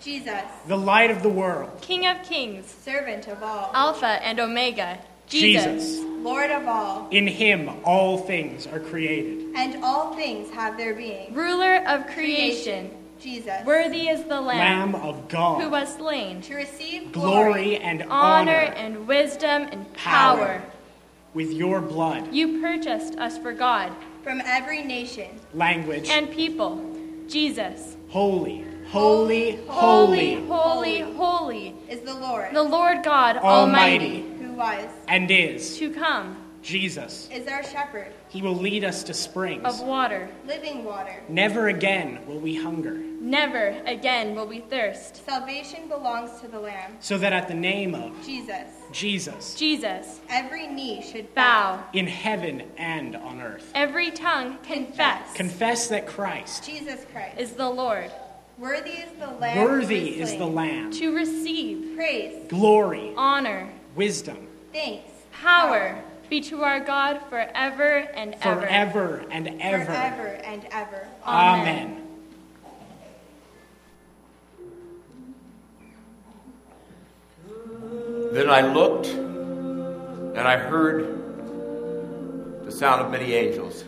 Jesus, the light of the world, King of kings, servant of all, Alpha and Omega, Jesus. Jesus. Lord of all, In him all things are created. and all things have their being. ruler of creation. Jesus, Worthy is the Lamb, Lamb of God, who was slain. to receive glory and Honor honor and wisdom and power. with your blood, You purchased us for God from every nation, language, and people. Jesus. holy, holy, Holy, holy, holy, is the Lord, The Lord God Almighty. Almighty. who was, and is To come Jesus. is our shepherd, He will lead us to springs. of water. living water. Never again will we hunger, Never again will we thirst. Salvation belongs to the Lamb, so that at the name of Jesus. Jesus, Jesus. Every knee should Bow. in heaven and on earth, Every tongue confess. confess that Christ, Jesus Christ. is the Lord. Worthy is the Lamb. worthy was is the. Lamb, To receive Praise, glory, honor, wisdom, thanks, power be to our God forever and ever. forever and ever. forever and ever. Amen. Then I looked, and I heard the sound of many angels,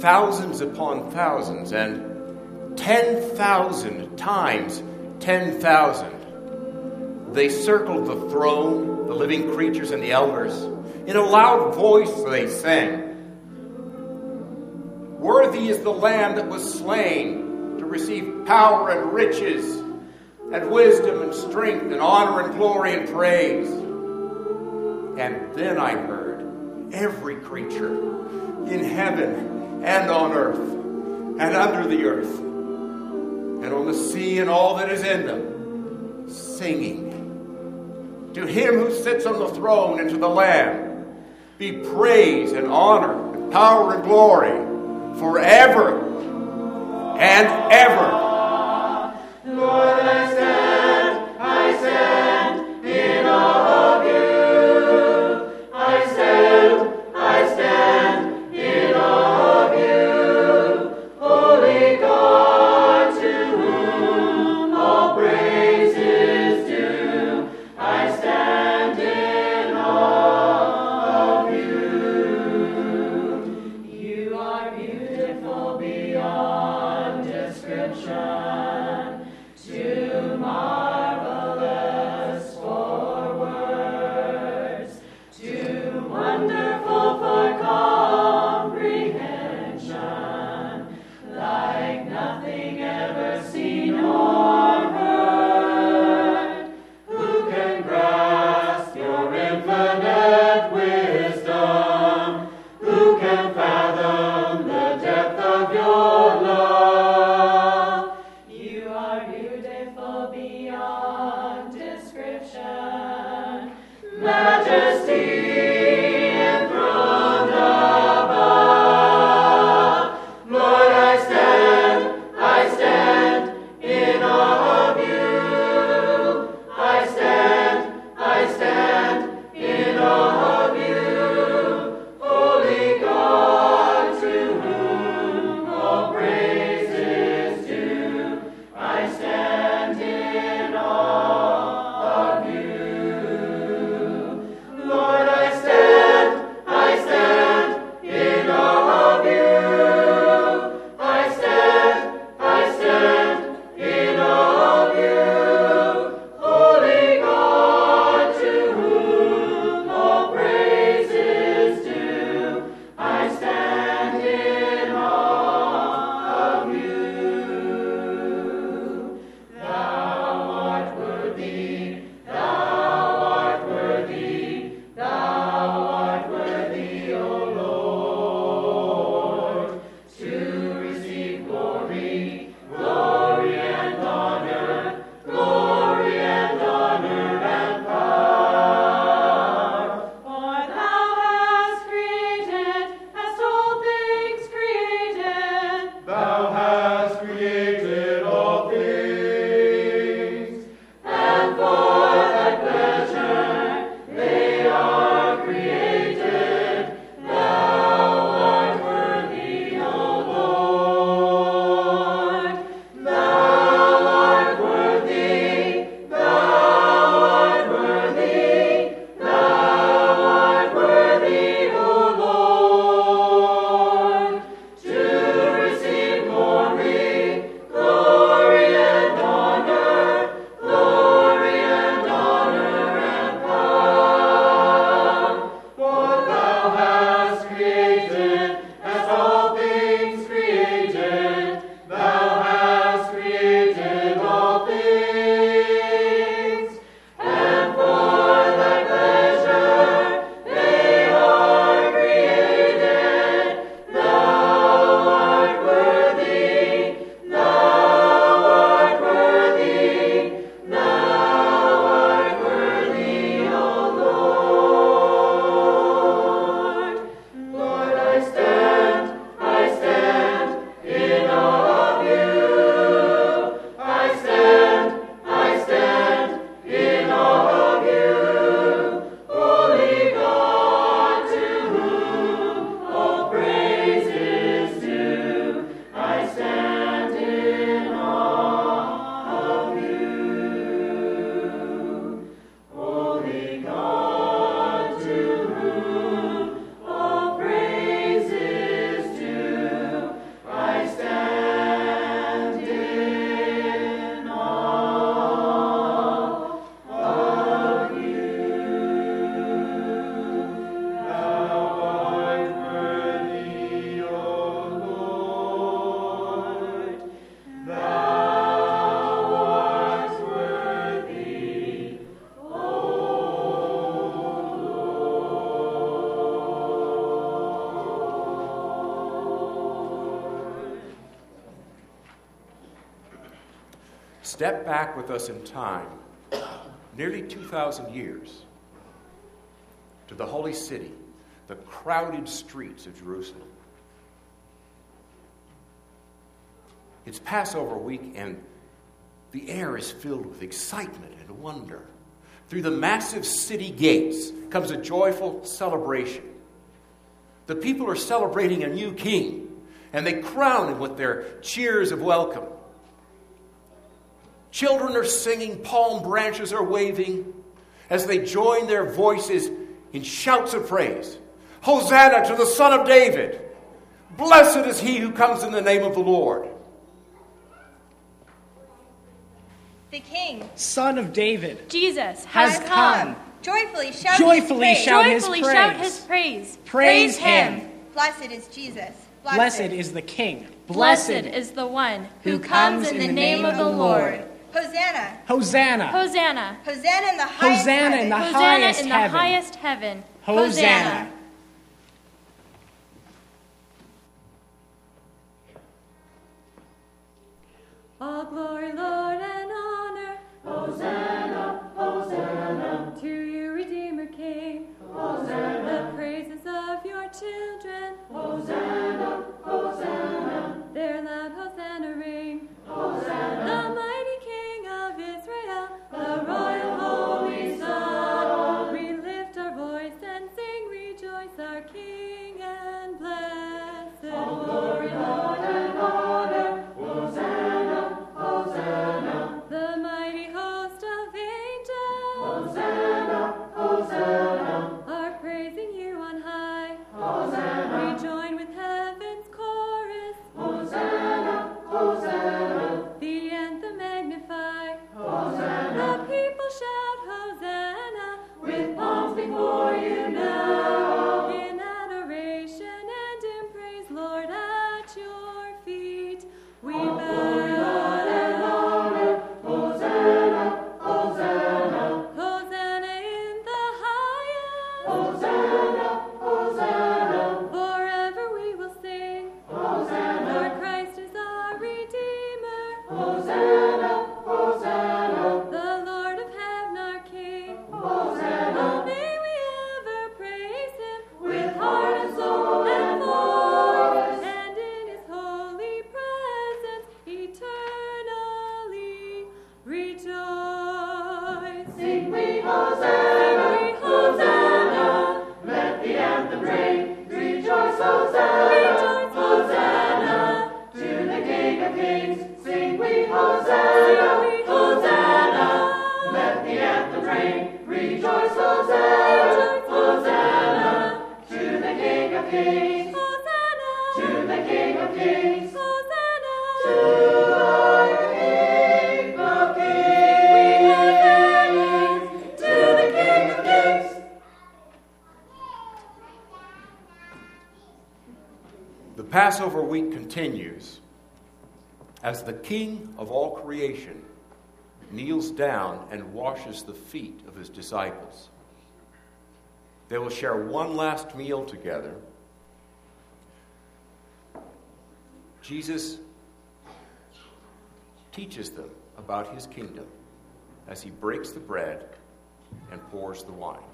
thousands upon thousands, and 10,000 times 10,000. They circled the throne, the living creatures, and the elders. In a loud voice they sang Worthy is the Lamb that was slain to receive power and riches, and wisdom and strength, and honor and glory and praise. And then I heard every creature in heaven and on earth and under the earth and on the sea and all that is in them singing to him who sits on the throne and to the Lamb be praise and honor and power and glory forever and ever. You step back with us in time, nearly 2,000 years, to the holy city, the crowded streets of Jerusalem. It's Passover week, and the air is filled with excitement and wonder. Through the massive city gates comes a joyful celebration. The people are celebrating a new king, and they crown him with their cheers of welcome. Children are singing, palm branches are waving as they join their voices in shouts of praise. Hosanna to the Son of David! Blessed is he who comes in the name of the Lord. The King Son of David, Jesus has has come. Joyfully shout Joyfully his praise. shout his Joyfully shout praise. his praise. Praise him. Blessed is Jesus. Blessed is the King. Blessed is the one who comes in the name of the Lord. Hosanna. Hosanna. Hosanna. Hosanna in the highest Hosanna in the heaven. Hosanna highest in the heaven. highest heaven. Hosanna. All glory, Lord, and honor. Hosanna, Hosanna. To you, Redeemer King. Hosanna. The praises of your children. Hosanna, Hosanna. Their loud Hosanna ring. Hosanna. As the King of all creation kneels down and washes the feet of his disciples. They will share one last meal together. Jesus teaches them about his kingdom as he breaks the bread and pours the wine.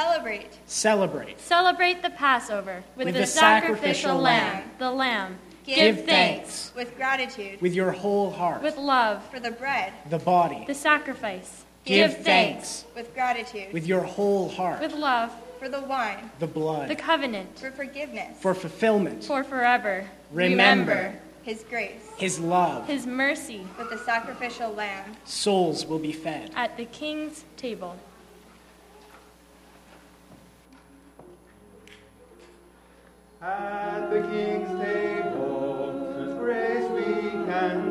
Celebrate. Celebrate. Celebrate the Passover with, With the, the sacrificial, sacrificial lamb, lamb. the lamb. Give thanks. With gratitude. With your whole heart. with love, For the bread. the body. the sacrifice. Give thanks. With gratitude. With your whole heart. with love, For the wine. the blood. the covenant, For forgiveness. for fulfillment. for forever. Remember. His grace. His love. His mercy With the sacrificial lamb. Souls will be fed. at the king's table. At the king's table, whose grace we can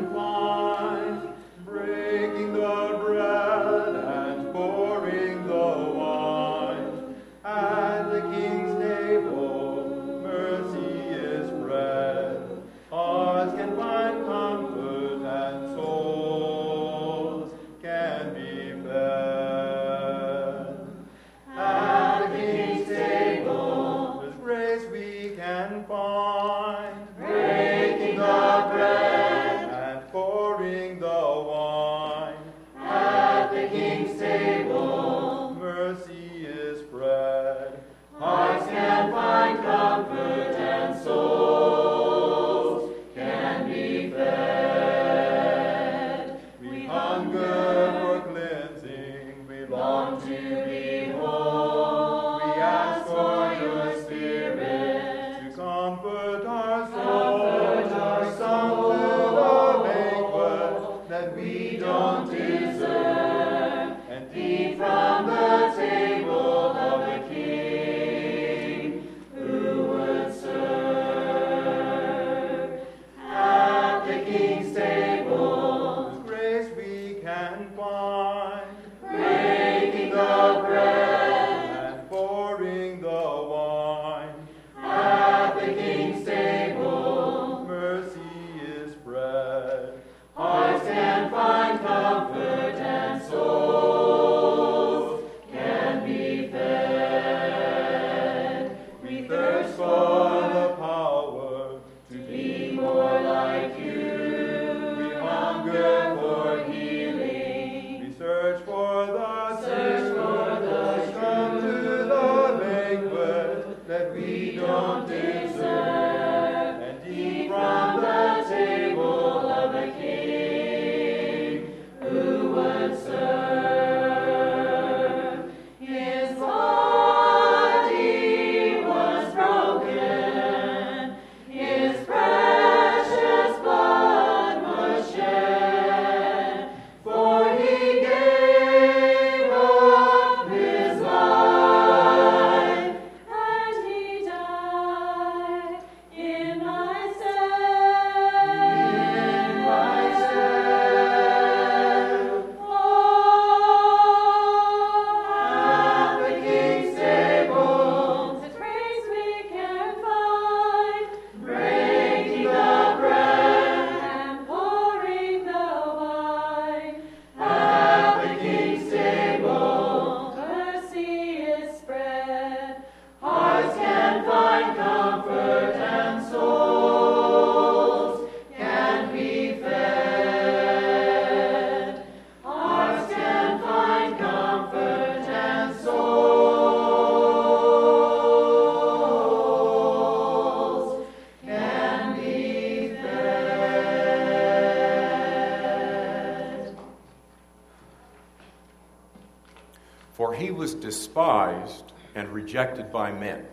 rejected by men,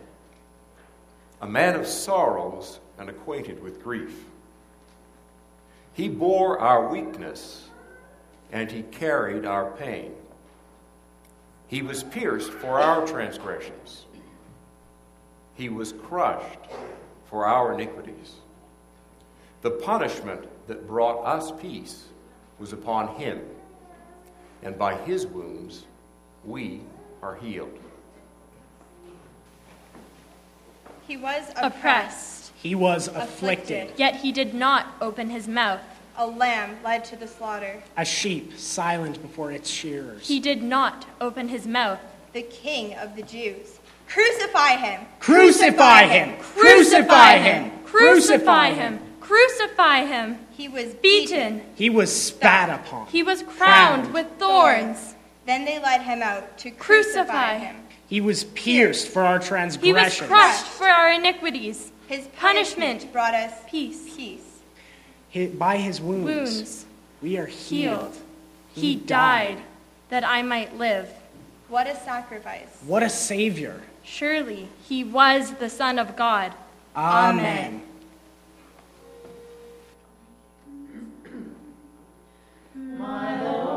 a man of sorrows and acquainted with grief. He bore our weakness, and he carried our pain. He was pierced for our transgressions, he was crushed for our iniquities. The punishment that brought us peace was upon him, and by his wounds we are healed. He was oppressed, Oppressed, He was Afflicted. afflicted. yet he did not open his mouth. a lamb led to the slaughter. A sheep silent before its shearers. He did not open his mouth. The King of the Jews. Crucify him! Crucify him! Crucify him! Crucify him! Crucify him! He was Beaten. He was spat upon. He was crowned Crowned. with thorns. Then they led him out to Crucify. crucify him. He was pierced for our transgressions. He was crushed for our iniquities. His Punishment. punishment brought us Peace. peace. Hi- By his wounds, Wounds. we are healed. Healed. He died that I might live. What a sacrifice. What a Savior. Surely he was the Son of God. Amen. Let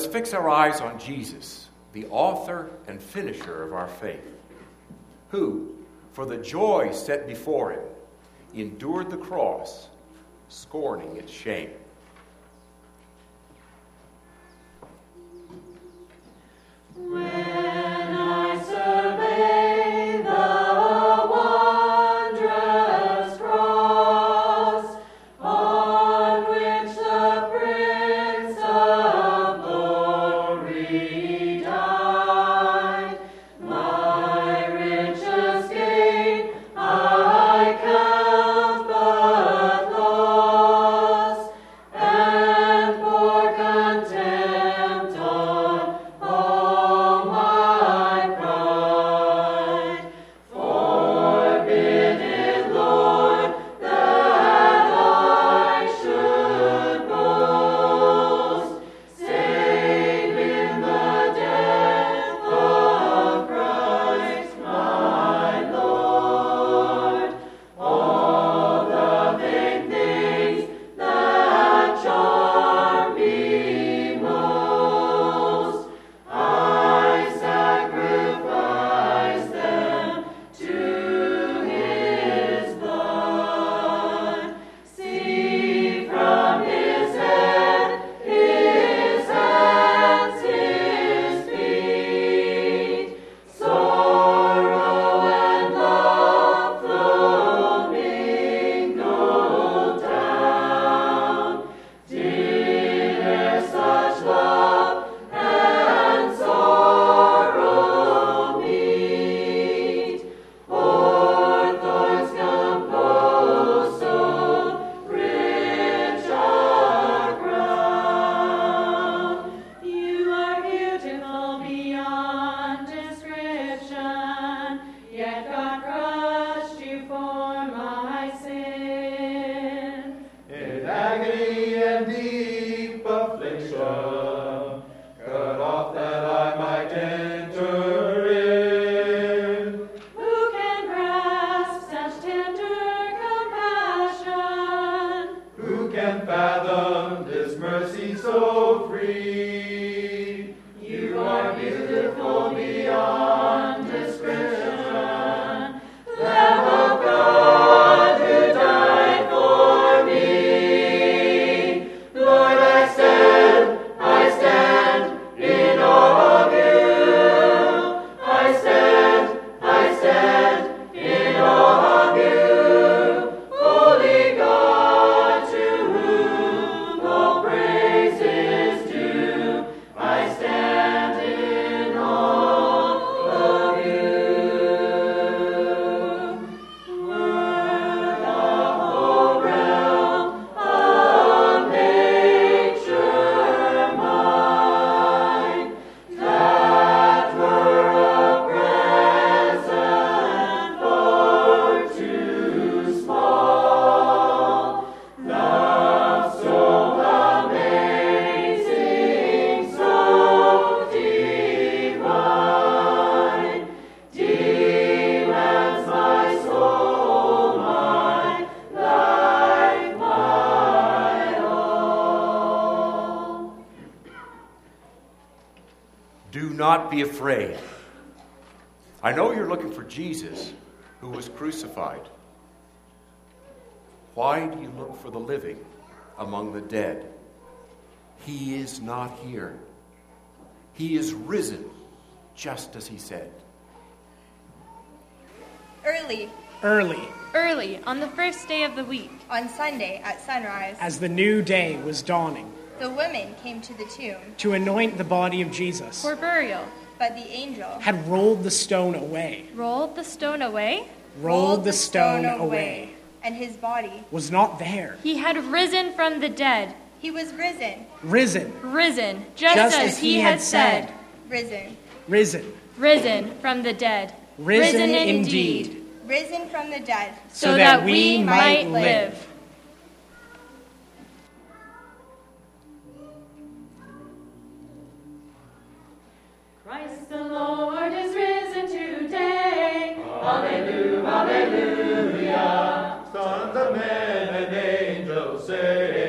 us fix our eyes on Jesus, the author and finisher of our faith. who, for the joy set before him, endured the cross, scorning its shame. Not be afraid. I know you're looking for Jesus who was crucified. Why do you look for the living among the dead? He is not here. He is risen, just as he said. Early Early, Early, on the first day of the week, on Sunday at sunrise, as the new day was dawning, the women came to the tomb, to anoint the body of Jesus, for burial, but the angel had rolled the stone away. rolled the stone away. Rolled the stone away. and his body. Was not there. He had risen from the dead, He was risen, Risen. risen, just, Just as, he had said. risen, Risen. Risen from the dead. Risen indeed. risen from the dead. So, that, we might live. Christ the Lord is risen today. Hallelujah, hallelujah. Sons of men and angels sing.